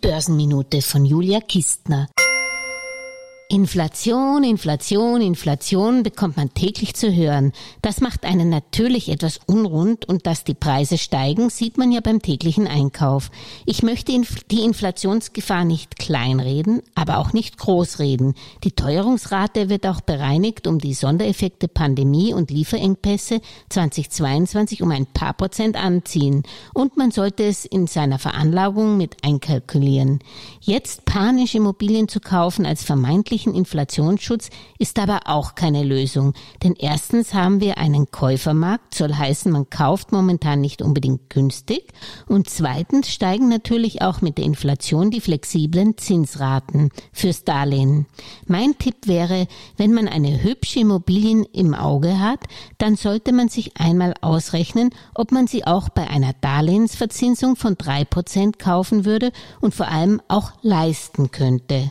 Börsenminute von Julia Kistner. Inflation, Inflation, Inflation bekommt man täglich zu hören. Das macht einen natürlich etwas unrund und dass die Preise steigen, sieht man ja beim täglichen Einkauf. Ich möchte die Inflationsgefahr nicht kleinreden, aber auch nicht großreden. Die Teuerungsrate wird auch bereinigt, um die Sondereffekte Pandemie und Lieferengpässe 2022 um ein paar Prozent anziehen. Und man sollte es in seiner Veranlagung mit einkalkulieren. Jetzt panisch Immobilien zu kaufen als vermeintlich staatlichen Inflationsschutz ist aber auch keine Lösung. Denn erstens haben wir einen Käufermarkt, soll heißen, man kauft momentan nicht unbedingt günstig. Und zweitens steigen natürlich auch mit der Inflation die flexiblen Zinsraten fürs Darlehen. Mein Tipp wäre, wenn man eine hübsche Immobilien im Auge hat, dann sollte man sich einmal ausrechnen, ob man sie auch bei einer Darlehensverzinsung von drei Prozent kaufen würde und vor allem auch leisten könnte.